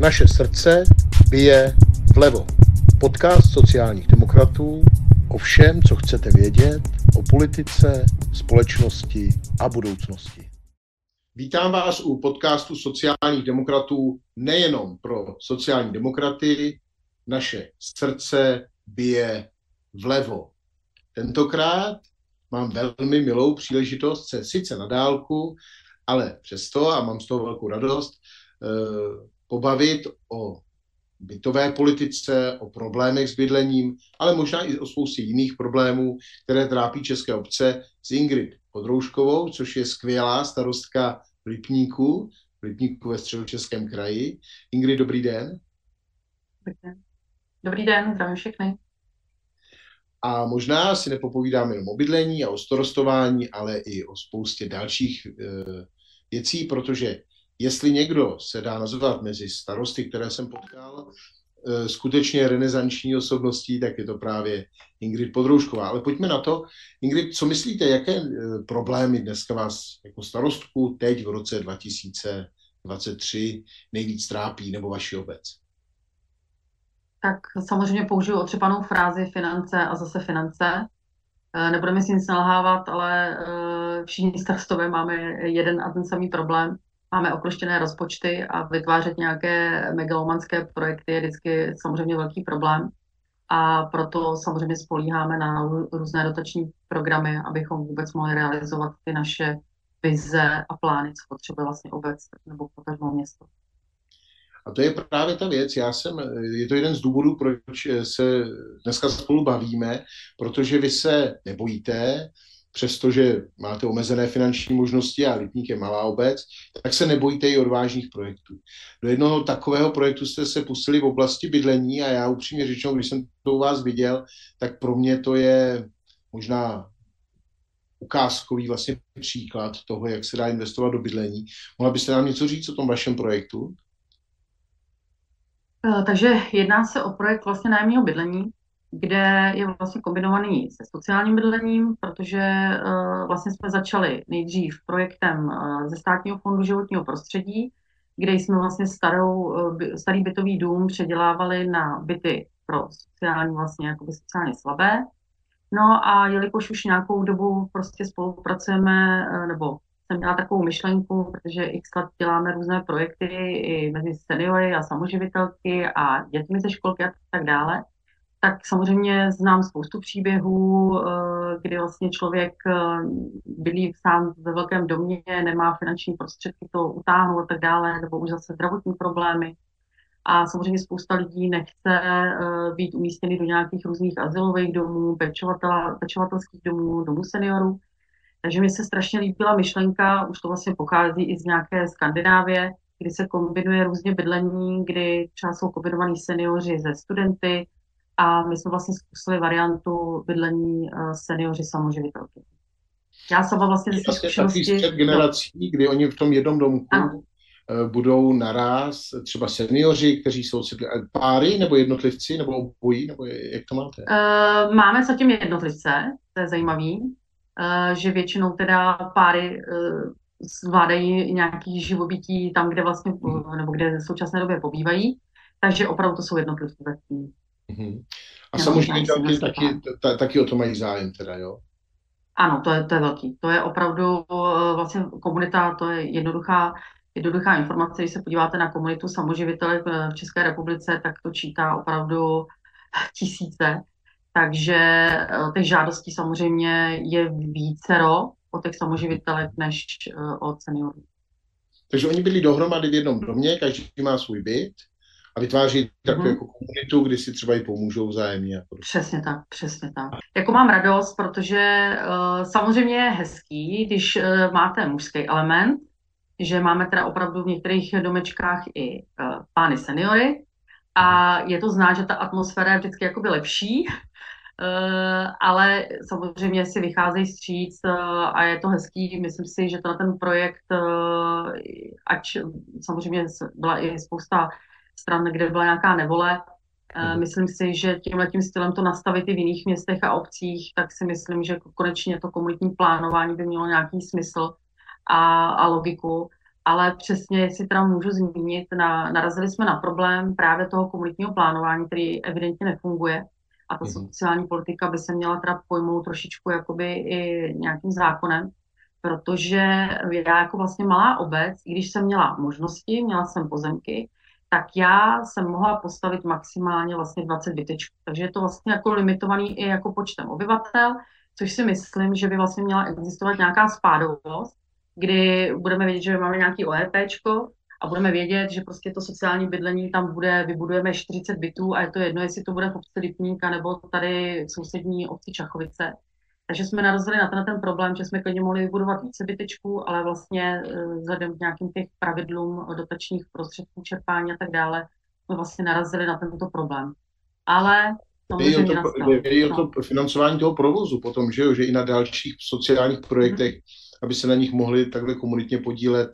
Naše srdce bije vlevo. Podcast sociálních demokratů o všem, co chcete vědět o politice, společnosti a budoucnosti. Vítám vás u podcastu sociálních demokratů nejenom pro sociální demokraty. Naše srdce bije vlevo. Tentokrát mám velmi milou příležitost se sice na dálku, ale přesto, a mám z toho velkou radost, eh, pobavit o bytové politice, o problémech s bydlením, ale možná i o spoustě jiných problémů, které trápí české obce s Ingrid Podrouškovou, což je skvělá starostka v Lipníku, v Lipníku ve středočeském kraji. Ingrid, dobrý den. Dobrý den, dobrý den zdravím všechny. A možná si nepopovídáme jenom o bydlení a o starostování, ale i o spoustě dalších e, věcí, protože jestli někdo se dá nazvat mezi starosty, které jsem potkal, e, skutečně renesanční osobností, tak je to právě Ingrid Podroušková. Ale pojďme na to. Ingrid, co myslíte, jaké e, problémy dneska vás jako starostku teď v roce 2023 nejvíc trápí nebo vaši obec? Tak samozřejmě použiju otřepanou frázi finance a zase finance. E, nebudeme si nic nalhávat, ale všichni starostové máme jeden a ten samý problém – máme oklištěné rozpočty a vytvářet nějaké megalomanské projekty je vždycky samozřejmě velký problém. A proto samozřejmě spolíháme na různé dotační programy, abychom vůbec mohli realizovat ty naše vize a plány, co potřebuje vlastně obec nebo potažmo město. A to je právě ta věc. Já jsem, je to jeden z důvodů, proč se dneska spolu bavíme, protože vy se nebojíte, přestože máte omezené finanční možnosti a Lipník je malá obec, tak se nebojíte i odvážných projektů. Do jednoho takového projektu jste se pustili v oblasti bydlení a já upřímně řečeno, když jsem to u vás viděl, tak pro mě to je možná ukázkový vlastně příklad toho, jak se dá investovat do bydlení. Mohla byste nám něco říct o tom vašem projektu? Eh, takže jedná se o projekt vlastně nájemního bydlení, kde je vlastně kombinovaný se sociálním bydlením, protože uh, vlastně jsme začali nejdřív projektem uh, ze státního fondu životního prostředí, kde jsme vlastně starou, uh, starý bytový dům předělávali na byty pro sociální vlastně jakoby sociálně slabé. No a jelikož už nějakou dobu prostě spolupracujeme, nebo jsem měla takovou myšlenku, protože x let děláme různé projekty i mezi seniory a samoživitelky a dětmi ze školky a tak dále, tak samozřejmě znám spoustu příběhů, eh, kdy vlastně člověk eh, bydlí sám ve velkém domě, nemá finanční prostředky to utáhnout a tak dále, nebo už zase zdravotní problémy. A samozřejmě spousta lidí nechce eh, být umístěny do nějakých různých asilových domů, pečovatelských domů, domů seniorů. Takže mi se strašně líbila myšlenka, už to vlastně pochází i z nějaké Skandinávie, kdy se kombinuje různě bydlení, kdy třeba jsou kombinovaní seniori ze studenty, a my jsme vlastně zkusili variantu bydlení uh, seniori samoživitelky. Já sama vlastně ze zkušenosti... střed generací, no. kdy oni v tom jednom domku ano. Eh, budou naraz třeba seniori, kteří jsou páry nebo jednotlivci, nebo obojí, nebo jak to máte? Uh, máme zatím jednotlivce, to je zajímavý, uh, že většinou teda páry uh, zvládají nějaký živobytí tam, kde vlastně, hmm. nebo kde v současné době pobývají, takže opravdu to jsou jednotlivci. Mm-hmm. A samozřejmě taky, taky, taky o to mají zájem teda, jo? Ano, to je, to je velký. To je opravdu eh, vlastně komunita, to je jednoduchá, jednoduchá informace. Když se podíváte na komunitu samoživitelek v České republice, tak to čítá opravdu tisíce. Takže eh, těch žádostí samozřejmě je vícero o těch samoživitelek než eh, od seniorů. Takže oni byli dohromady v jednom domě, každý má svůj byt a vytváří takovou mm-hmm. jako komunitu, kdy si třeba i pomůžou vzájemně. Přesně tak, přesně tak. Jako mám radost, protože uh, samozřejmě je hezký, když uh, máte mužský element, že máme teda opravdu v některých domečkách i uh, pány seniory a je to znát, že ta atmosféra je vždycky jakoby lepší, Uh, ale samozřejmě si vycházejí stříc uh, a je to hezký. Myslím si, že to ten projekt, uh, ať samozřejmě byla i spousta stran, kde byla nějaká nevole. Mm. Myslím si, že tímhle tím stylem to nastavit i v jiných městech a obcích, tak si myslím, že konečně to komunitní plánování by mělo nějaký smysl a, a logiku. ale přesně, jestli teda můžu zmínit, na, narazili jsme na problém právě toho komunitního plánování, který evidentně nefunguje a ta mm-hmm. sociální politika by se měla teda pojmout trošičku jakoby i nějakým zákonem, protože já jako vlastně malá obec, i když jsem měla možnosti, měla jsem pozemky, tak já jsem mohla postavit maximálně vlastně 20 bytečků. Takže je to vlastně jako limitovaný i jako počtem obyvatel, což si myslím, že by vlastně měla existovat nějaká spádovost, kdy budeme vědět, že máme nějaký OEPčko a budeme vědět, že prostě to sociální bydlení tam bude, vybudujeme 40 bytů a je to jedno, jestli to bude v obci Lipníka nebo tady v sousední obci Čachovice. Takže jsme narazili na ten, ten problém, že jsme klidně mohli vybudovat více bytečků, ale vlastně eh, vzhledem k nějakým těch pravidlům dotačních prostředků čerpání a tak dále, jsme vlastně narazili na tento problém. Ale Jde o to, to financování toho provozu potom, že jo, že i na dalších sociálních projektech, mm-hmm. aby se na nich mohli takhle komunitně podílet,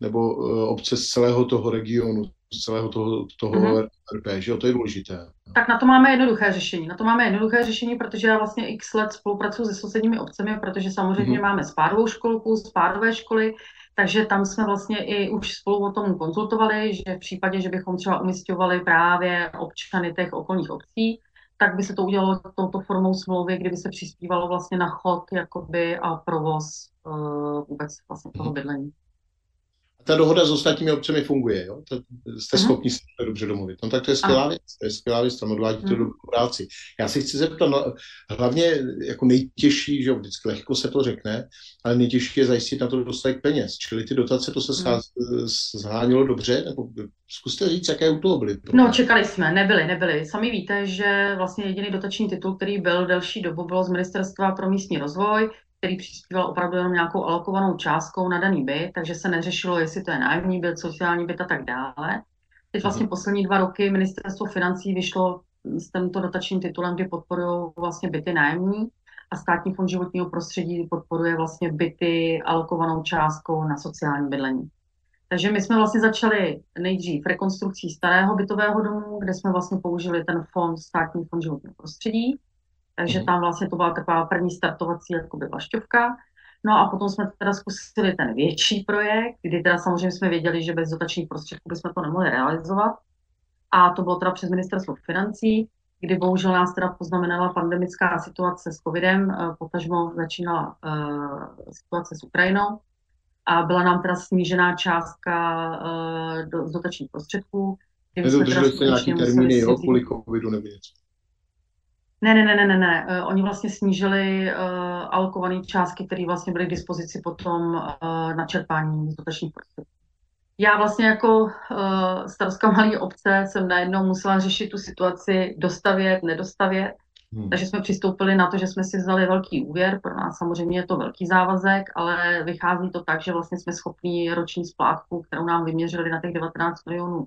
nebo uh, obce z celého toho regionu, z celého toho, toho mm-hmm. RP, že jo, to je důležité. Tak na to máme jednoduché řešení. Na to máme jednoduché řešení, protože já vlastně x let spolupracuji se sousedními obcemi, protože samozřejmě mm-hmm. máme spádovou školku, spádové školy, takže tam jsme vlastně i už spolu o tom konzultovali, že v případě, že bychom třeba umistovali právě občany těch okolních obcí, tak by se to udělalo touto formou smlouvy, kdyby se přispívalo vlastně na chod jakoby, a provoz uh, vůbec vlastně toho mhm. bydlení ta dohoda s ostatními obcemi funguje, jo? To, jste uh-huh. schopni se to dobře domluvit. No tak to je skvělá věc, to je skvělá věc, tam odvádíte uh-huh. dobrou práci. Já si chci zeptat, no, hlavně jako nejtěžší, že jo, vždycky lehko se to řekne, ale nejtěžší je zajistit na to dostatek peněz, čili ty dotace, to se zhánělo dobře, nebo zkuste říct, jaké u toho byly? No, čekali jsme, nebyli, nebyli. Sami víte, že vlastně jediný dotační titul, který byl delší dobu, bylo z Ministerstva pro místní rozvoj, který přispíval opravdu jenom nějakou alokovanou částkou na daný byt, takže se neřešilo, jestli to je nájemní byt, sociální byt a tak dále. Teď vlastně mhm. poslední dva roky ministerstvo financí vyšlo s tento dotačním titulem, kdy podporují vlastně byty nájemní a státní fond životního prostředí podporuje vlastně byty alokovanou částkou na sociální bydlení. Takže my jsme vlastně začali nejdřív rekonstrukcí starého bytového domu, kde jsme vlastně použili ten fond, státní fond životního prostředí, takže mhm. tam vlastně to byla taková první startovací jakoby vlašťovka. No a potom jsme teda zkusili ten větší projekt, kdy teda samozřejmě jsme věděli, že bez dotačních prostředků bychom to nemohli realizovat. A to bylo teda přes ministerstvo financí, kdy bohužel nás teda poznamenala pandemická situace s covidem, eh, potažmo začínala uh, situace s Ukrajinou a byla nám teda snížená částka uh, do, z dotačních prostředků. Nedodrželi jste nějaký termíny, jo, kvůli covidu nebo něco? Ne, ne, ne, ne, ne, ne. Uh, oni vlastně snížili uh, alokované částky, které vlastně byly k dispozici potom uh, na čerpání z dotačních prostředků. Já vlastně jako uh, starostka malé obce jsem najednou musela řešit tu situaci dostavět, nedostavět. Hmm. Takže jsme přistoupili na to, že jsme si vzali velký úvěr. Pro nás samozřejmě je to velký závazek, ale vychází to tak, že vlastně jsme schopni roční splátku, kterou nám vyměřili na těch 19 milionů,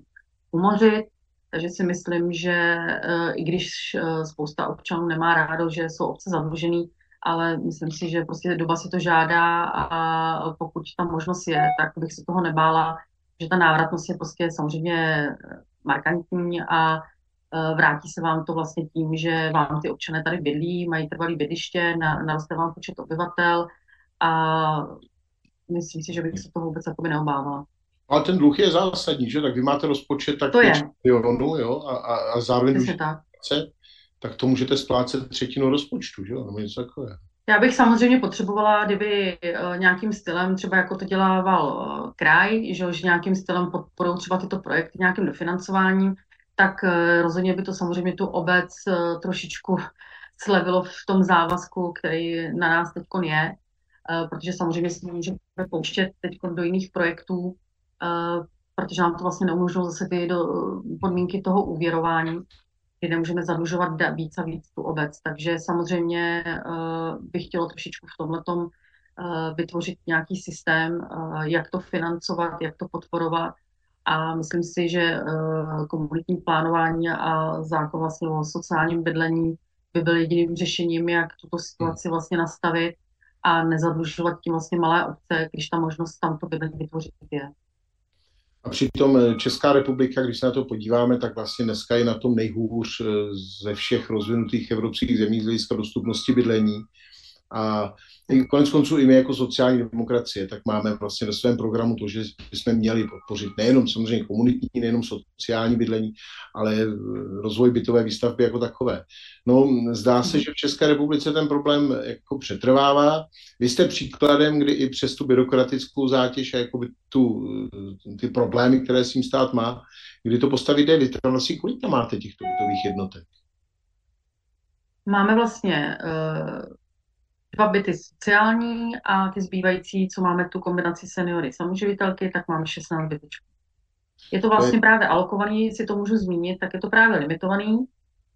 umořit. Takže si myslím, že eh, i když eh, spousta občanů nemá rádo, že jsou obce zadlužený, ale myslím si, že prostě doba si to žádá a pokud ta možnost je, tak bych se toho nebála, že ta návratnost je prostě samozřejmě markantní a eh, vrátí se vám to vlastně tím, že vám ty občané tady bydlí, mají trvalý bydliště, naroste vám počet obyvatel a myslím si, že bych se toho vůbec neobávala. Ale ten dluh je zásadní, že? Tak vy máte rozpočet tak to 5 milionů, jo, a, a, a zároveň už tak. tak to můžete splácet třetinu rozpočtu, že jo, nebo něco takové. Já bych samozřejmě potřebovala, kdyby uh, nějakým stylem, třeba jako to dělával uh, kraj, že, že nějakým stylem podporují třeba tyto projekty nějakým dofinancováním, tak uh, rozhodně by to samozřejmě tu obec trošičku slevilo v tom závazku, který na nás teď je, protože samozřejmě si můžeme pouštět teď do jiných projektů, Eh, protože nám to vlastně neumožňuje zase ty do podmínky toho úvěrování, kdy nemůžeme zadlužovat víc a víc tu obec. Takže samozřejmě eh, bych chtěla trošičku v tomhle eh, vytvořit nějaký systém, jak to financovat, jak to podporovat. A myslím si, že komunitní plánování a zákon vlastně o sociálním bydlení by byl jediným řešením, jak tuto situaci vlastně nastavit a nezadlužovat tím vlastně malé obce, když ta možnost tam to bydlení vytvořit je. A přitom eh, Česká republika, když se na to podíváme, tak vlastně dneska je na tom nejhůř eh, ze všech rozvinutých evropských zemí z hlediska dostupnosti bydlení. A konec konců i my jako sociální demokracie, tak máme vlastně ve svém programu to, že bychom měli podpořit nejenom samozřejmě komunitní, nejenom sociální bydlení, ale rozvoj bytové výstavby jako takové. No, zdá se, že v České republice ten problém jako přetrvává. Vy jste příkladem, kdy i přes tu byrokratickou zátěž a jako tu, ty problémy, které s tím stát má, kdy to postavit jde. Vy tam vlastně kolik tam máte těchto bytových jednotek? Máme vlastně uh, dva byty sociální a ty zbývající, co máme tu kombinaci seniory samoživitelky, tak máme 16 bytečků. Je to vlastně právě alokovaný, si to můžu zmínit, tak je to právě limitovaný,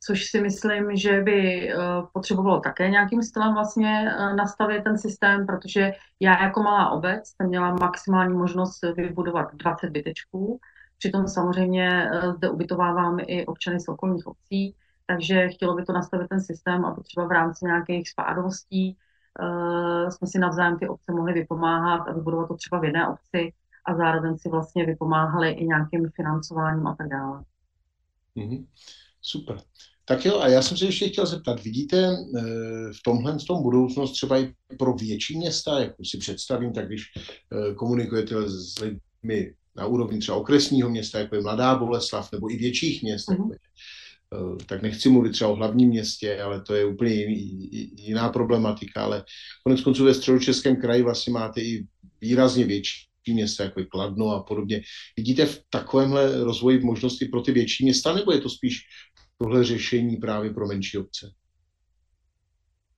což si myslím, že by uh, potřebovalo také nějakým stylem vlastně uh, nastavit ten systém, protože já jako malá obec jsem měla maximální možnost vybudovat 20 bytečků, přitom samozřejmě uh, zde ubytovávám i občany z okolních obcí, takže chtělo by to nastavit ten systém, aby třeba v rámci nějakých spádovostí jsme si navzájem ty obce mohli vypomáhat a vybudovat to třeba v jedné obci a zároveň si vlastně vypomáhali i nějakým financováním a tak dále. Mm-hmm. Super. Tak jo, a já jsem se ještě chtěl zeptat, vidíte e, v tomhle v tom budoucnost třeba i pro větší města, jak si představím, tak když e, komunikujete s lidmi na úrovni třeba okresního města, jako je Mladá Boleslav, nebo i větších měst, mm-hmm. jako je Eh, tak nechci mluvit třeba o hlavním městě, ale to je úplně jiná problematika, ale konec konců ve středočeském kraji vlastně máte i výrazně větší města, jako je Kladno a podobně. Vidíte v takovémhle rozvoji možnosti pro ty větší města, nebo je to spíš tohle řešení právě pro menší obce?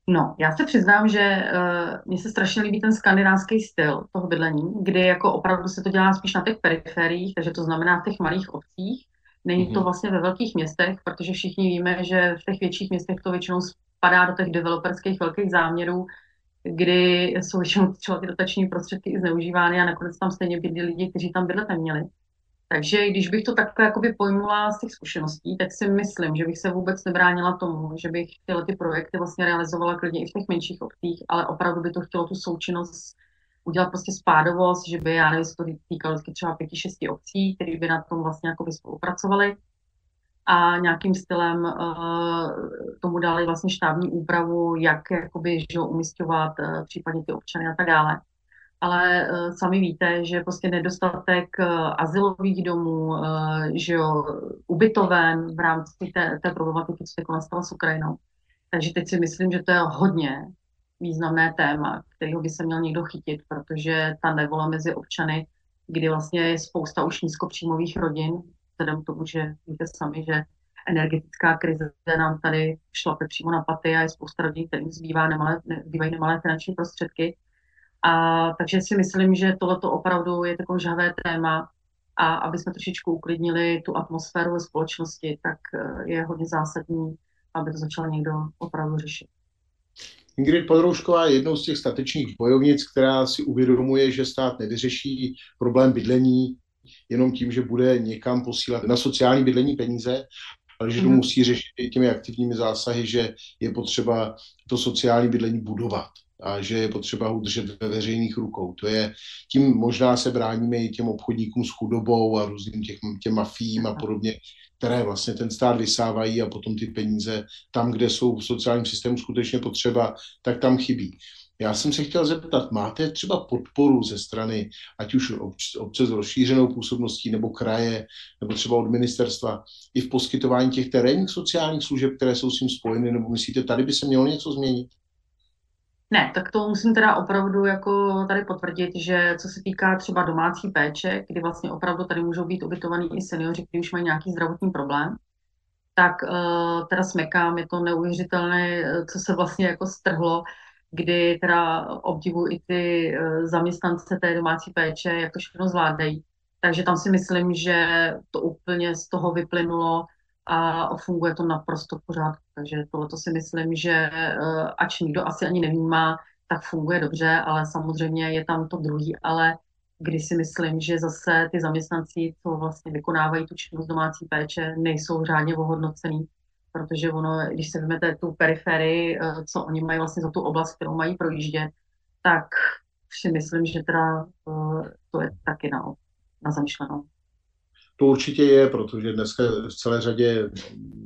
No, já se přiznám, že uh, mně se strašně líbí ten skandinávský styl toho bydlení, kdy jako opravdu se to dělá spíš na těch periferiích, takže to znamená v těch malých obcích, Není to mhm. vlastně ve velkých městech, protože všichni víme, že v těch větších městech to většinou spadá do těch developerských velkých záměrů, kdy jsou většinou třeba ty dotační prostředky i zneužívány a nakonec tam stejně bydlí lidi, kteří tam bydlet neměli. Takže když bych to takhle jakoby pojmula z těch zkušeností, tak si myslím, že bych se vůbec nebránila tomu, že bych tyhle ty projekty vlastně realizovala klidně i v těch menších obcích, ale opravdu by to chtělo tu součinnost udělat prostě spádovost, že by, já nevím, se to týkalo třeba pěti, šesti obcí, které by na tom vlastně jako by spolupracovali a nějakým stylem uh, tomu dali vlastně štábní úpravu, jak jakoby, že umistovat uh, případně ty občany a tak dále. Ale uh, sami víte, že prostě nedostatek uh, asilových domů, uh, že jo, ubytoven v rámci té, té problematiky, co teď nastala s Ukrajinou. Takže teď si myslím, že to je hodně významné téma, kterého by se měl někdo chytit, protože ta nevole mezi občany, kdy vlastně je spousta už nízkopříjmových rodin, vzhledem k tomu, že víte sami, že energetická krize nám tady šlape přímo na paty a je spousta rodin, kterým zbývá nemalé, zbývají nemalé finanční prostředky. A takže si myslím, že tohleto opravdu je takové žhavé téma a aby jsme trošičku uklidnili tu atmosféru ve společnosti, tak eh, je hodně zásadní, aby to začal někdo opravdu řešit. Ingrid Podroušková je jednou z těch statečných bojovnic, která si uvědomuje, že stát nevyřeší problém bydlení jenom tím, že bude někam posílat na sociální bydlení peníze, ale že to mm. musí řešit i těmi aktivními zásahy, že je potřeba to sociální bydlení budovat a že je potřeba ho držet ve veřejných rukou. To je, tím možná se bráníme i těm obchodníkům s chudobou a různým těch, těm mafím a podobně, které vlastně ten stát vysávají a potom ty peníze tam, kde jsou v sociálním systému skutečně potřeba, tak tam chybí. Já jsem se chtěl zeptat, máte třeba podporu ze strany, ať už obce s rozšířenou působností, nebo kraje, nebo třeba od ministerstva, i v poskytování těch terénních sociálních služeb, které jsou s tím spojeny, nebo myslíte, tady by se mělo něco změnit? Ne, tak to musím teda opravdu jako tady potvrdit, že co se týká třeba domácí péče, kdy vlastně opravdu tady můžou být ubytovaní i seniori, kteří už mají nějaký zdravotní problém, tak uh, teda smekám, je to neuvěřitelné, co se vlastně jako strhlo, kdy teda obdivuji i ty uh, zaměstnance té domácí péče, jak to všechno zvládají. Takže tam si myslím, že to úplně z toho vyplynulo a funguje to naprosto v pořádku. Takže tohle si myslím, že eh, ač nikdo asi ani nevnímá, tak funguje dobře, ale samozřejmě je tam to druhý, ale kdy si myslím, že zase ty zaměstnanci, co vlastně vykonávají tu činnost domácí péče, nejsou řádně ohodnocený, protože ono, když se vezmete tu periferii, eh, co oni mají vlastně za tu oblast, kterou mají projíždět, tak si myslím, že teda eh, to je taky na, na zamýšlenou. To určitě je, protože dneska v celé řadě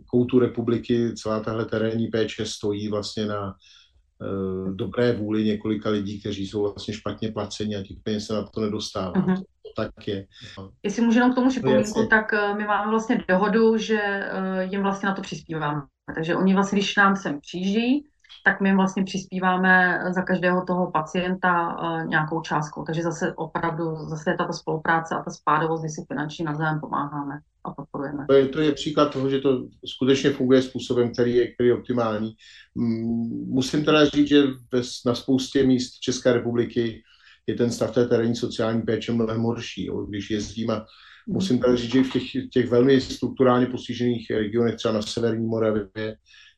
koutů republiky celá tahle terénní péče stojí vlastně na uh, dobré vůli několika lidí, kteří jsou vlastně špatně placeni a těch peněz se na to nedostává. Uh-huh. To, to tak je. Jestli můžu jenom k tomu připomínku, no, tak uh, my máme vlastně dohodu, že uh, jim vlastně na to přispíváme. Takže oni vlastně, když nám sem přijíždějí, tak my vlastně přispíváme za každého toho pacienta uh, nějakou částkou. Takže zase opravdu, zase je tato spolupráce a ta spádovost, kdy si finančně navzájem pomáháme a podporujeme. To je, to je příklad toho, že to skutečně funguje způsobem, který je, který je optimální. Mm, musím teda říct, že na spoustě míst České republiky je ten stav té terénní sociální péče mnohem horší. Jo. Když jezdím a musím teda říct, že v těch, těch velmi strukturálně postižených regionech, třeba na severní Moravě,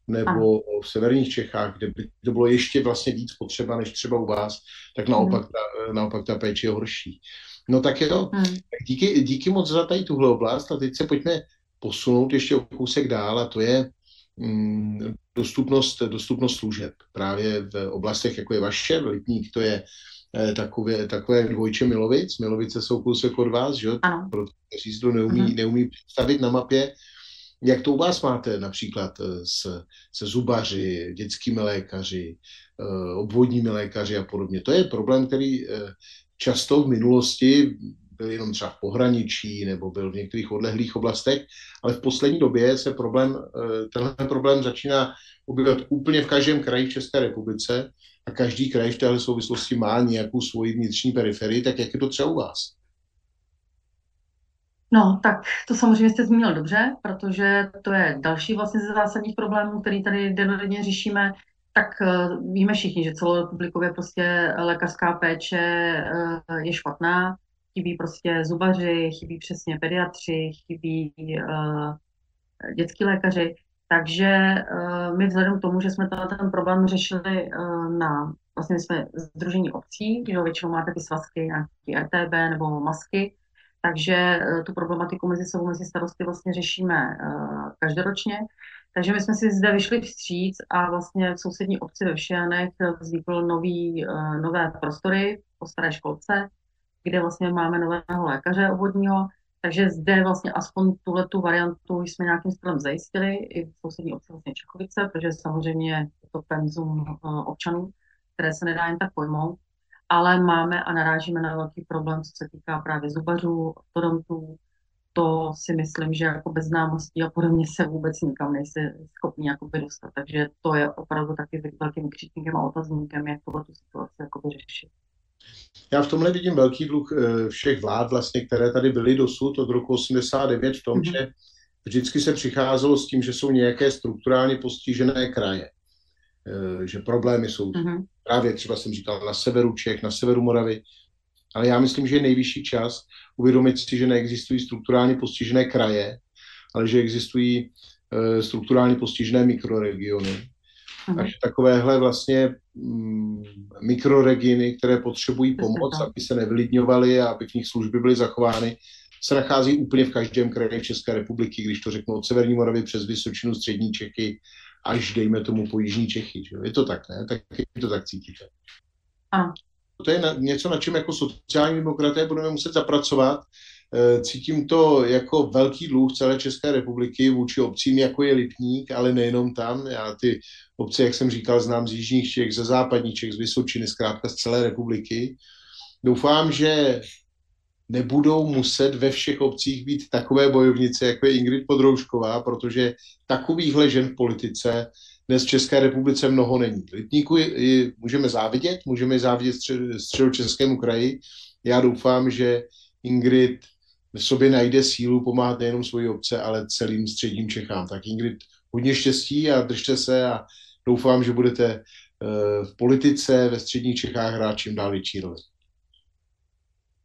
nebo v severních Čechách, kde by to bylo ještě vlastně víc potřeba než třeba u vás, tak naopak mhm. ta, naopak ta péče je horší. No tak jo, hmm. díky, díky moc za tady tuhle oblast a teď se pojďme posunout ještě o kousek dál a to je mm, dostupnost, dostupnost služeb. Právě v oblastech, jako je vaše, Litník, to je eh, takové, takové dvojče Milovic. Milovice jsou kousek od vás, že? Ano. Pro kteří si to neumí, hmm. neumí představit na mapě. Jak to u vás máte například eh, s, se zubaři, dětskými lékaři, eh, obvodními lékaři a podobně? To je problém, který eh, často v minulosti byl jenom třeba v pohraničí nebo byl v některých odlehlých oblastech, ale v poslední době se problém, tenhle problém začíná objevovat úplně v každém kraji v České republice a každý kraj v téhle souvislosti má nějakou svoji vnitřní periferii, tak jak je to třeba u vás? No, tak to samozřejmě jste zmínil dobře, protože to je další vlastně ze zásadních problémů, který tady dennodenně řešíme. Tak uh, víme všichni, že celorepublikově prostě lékařská péče uh, je špatná, chybí prostě zubaři, chybí přesně pediatři, chybí uh, dětský lékaři. Takže my vzhledem k tomu, že jsme ten problém řešili na, vlastně jsme združení obcí, že většinou máte ty svazky, nějaký RTB nebo masky, takže eh, tu problematiku mezi sebou, mezi starosty vlastně řešíme uh, každoročně. Takže my jsme si zde vyšli vstříc a vlastně v sousední obci ve Všianech vznikl nový, uh, nové prostory po staré školce, kde vlastně máme nového lékaře obvodního, takže zde vlastně aspoň tuhle tu variantu jsme nějakým stylem zajistili i v sousední obci vlastně Čechovice, protože samozřejmě je to penzum občanů, které se nedá jen tak pojmout ale máme a narážíme na velký problém, co se týká právě zubařů, ortodontů. To si myslím, že jako bez známostí a podobně se vůbec nikam nejsi schopni jako dostat. Takže to je opravdu taky velkým křítníkem a otazníkem, jak tohle tu situaci jako řešit. Já v tomhle vidím velký dluh eh, všech vlád, vlastně, které tady byly dosud od roku 89 v tom, mm-hmm. že vždycky se přicházelo s tím, že jsou nějaké strukturálně postižené kraje. Eh, že problémy jsou mm-hmm. právě třeba jsem říkal na severu Čech, na severu Moravy, ale já myslím, že je nejvyšší čas uvědomit si, že neexistují strukturálně postižené kraje, ale že existují uh, strukturálně postižené mikroregiony. Mm-hmm. Takže takovéhle vlastně mm, mikroreginy, které potřebují pomoc, aby se nevylidňovaly a aby v nich služby byly zachovány, se nachází úplně v každém kraji v České republiky, když to řeknu od Severní Moravy přes Vysočinu, Střední Čechy, až dejme tomu po Jižní Čechy. Že? Je to tak, ne? Tak je to tak cítíte. Ano. To je na, něco, na čem jako sociální demokraté budeme muset zapracovat. E, cítím to jako velký dluh celé České republiky vůči obcím, jako je Lipník, ale nejenom tam. Já ty obce, jak jsem říkal, znám z Jižních Čech, ze Západních Čech, z Vysočiny, zkrátka z celé republiky. Doufám, že nebudou muset ve všech obcích být takové bojovnice, jako je Ingrid Podroušková, protože takovýchhle žen v politice dnes v České republice mnoho není. Litníku můžeme závidět, můžeme závidět středočeskému kraji. Já doufám, že Ingrid v sobě najde sílu pomáhat nejenom svoji obce, ale celým středním Čechám. Tak Ingrid, hodně štěstí a držte se a doufám, že budete eh, v politice ve středních Čechách hrát čím dál větší roli.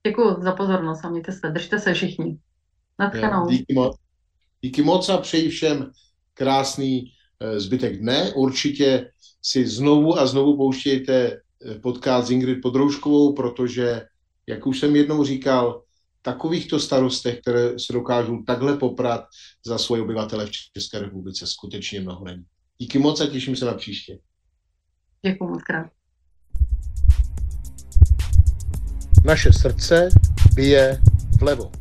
Děkuji za pozornost a mějte se. Držte se všichni. Natchanou. Díky moc. Díky moc a přeji všem krásný eh, zbytek dne. Určitě si znovu a znovu pouštějte eh, podcast s Ingrid Podrouškovou, protože, jak už jsem jednou říkal, takovýchto starostech, které se dokážou takhle poprat za svoje obyvatele v České republice, skutečně mnoho není. Díky moc a těším se na příště. Děkuji moc krát. Naše srdce bije vlevo.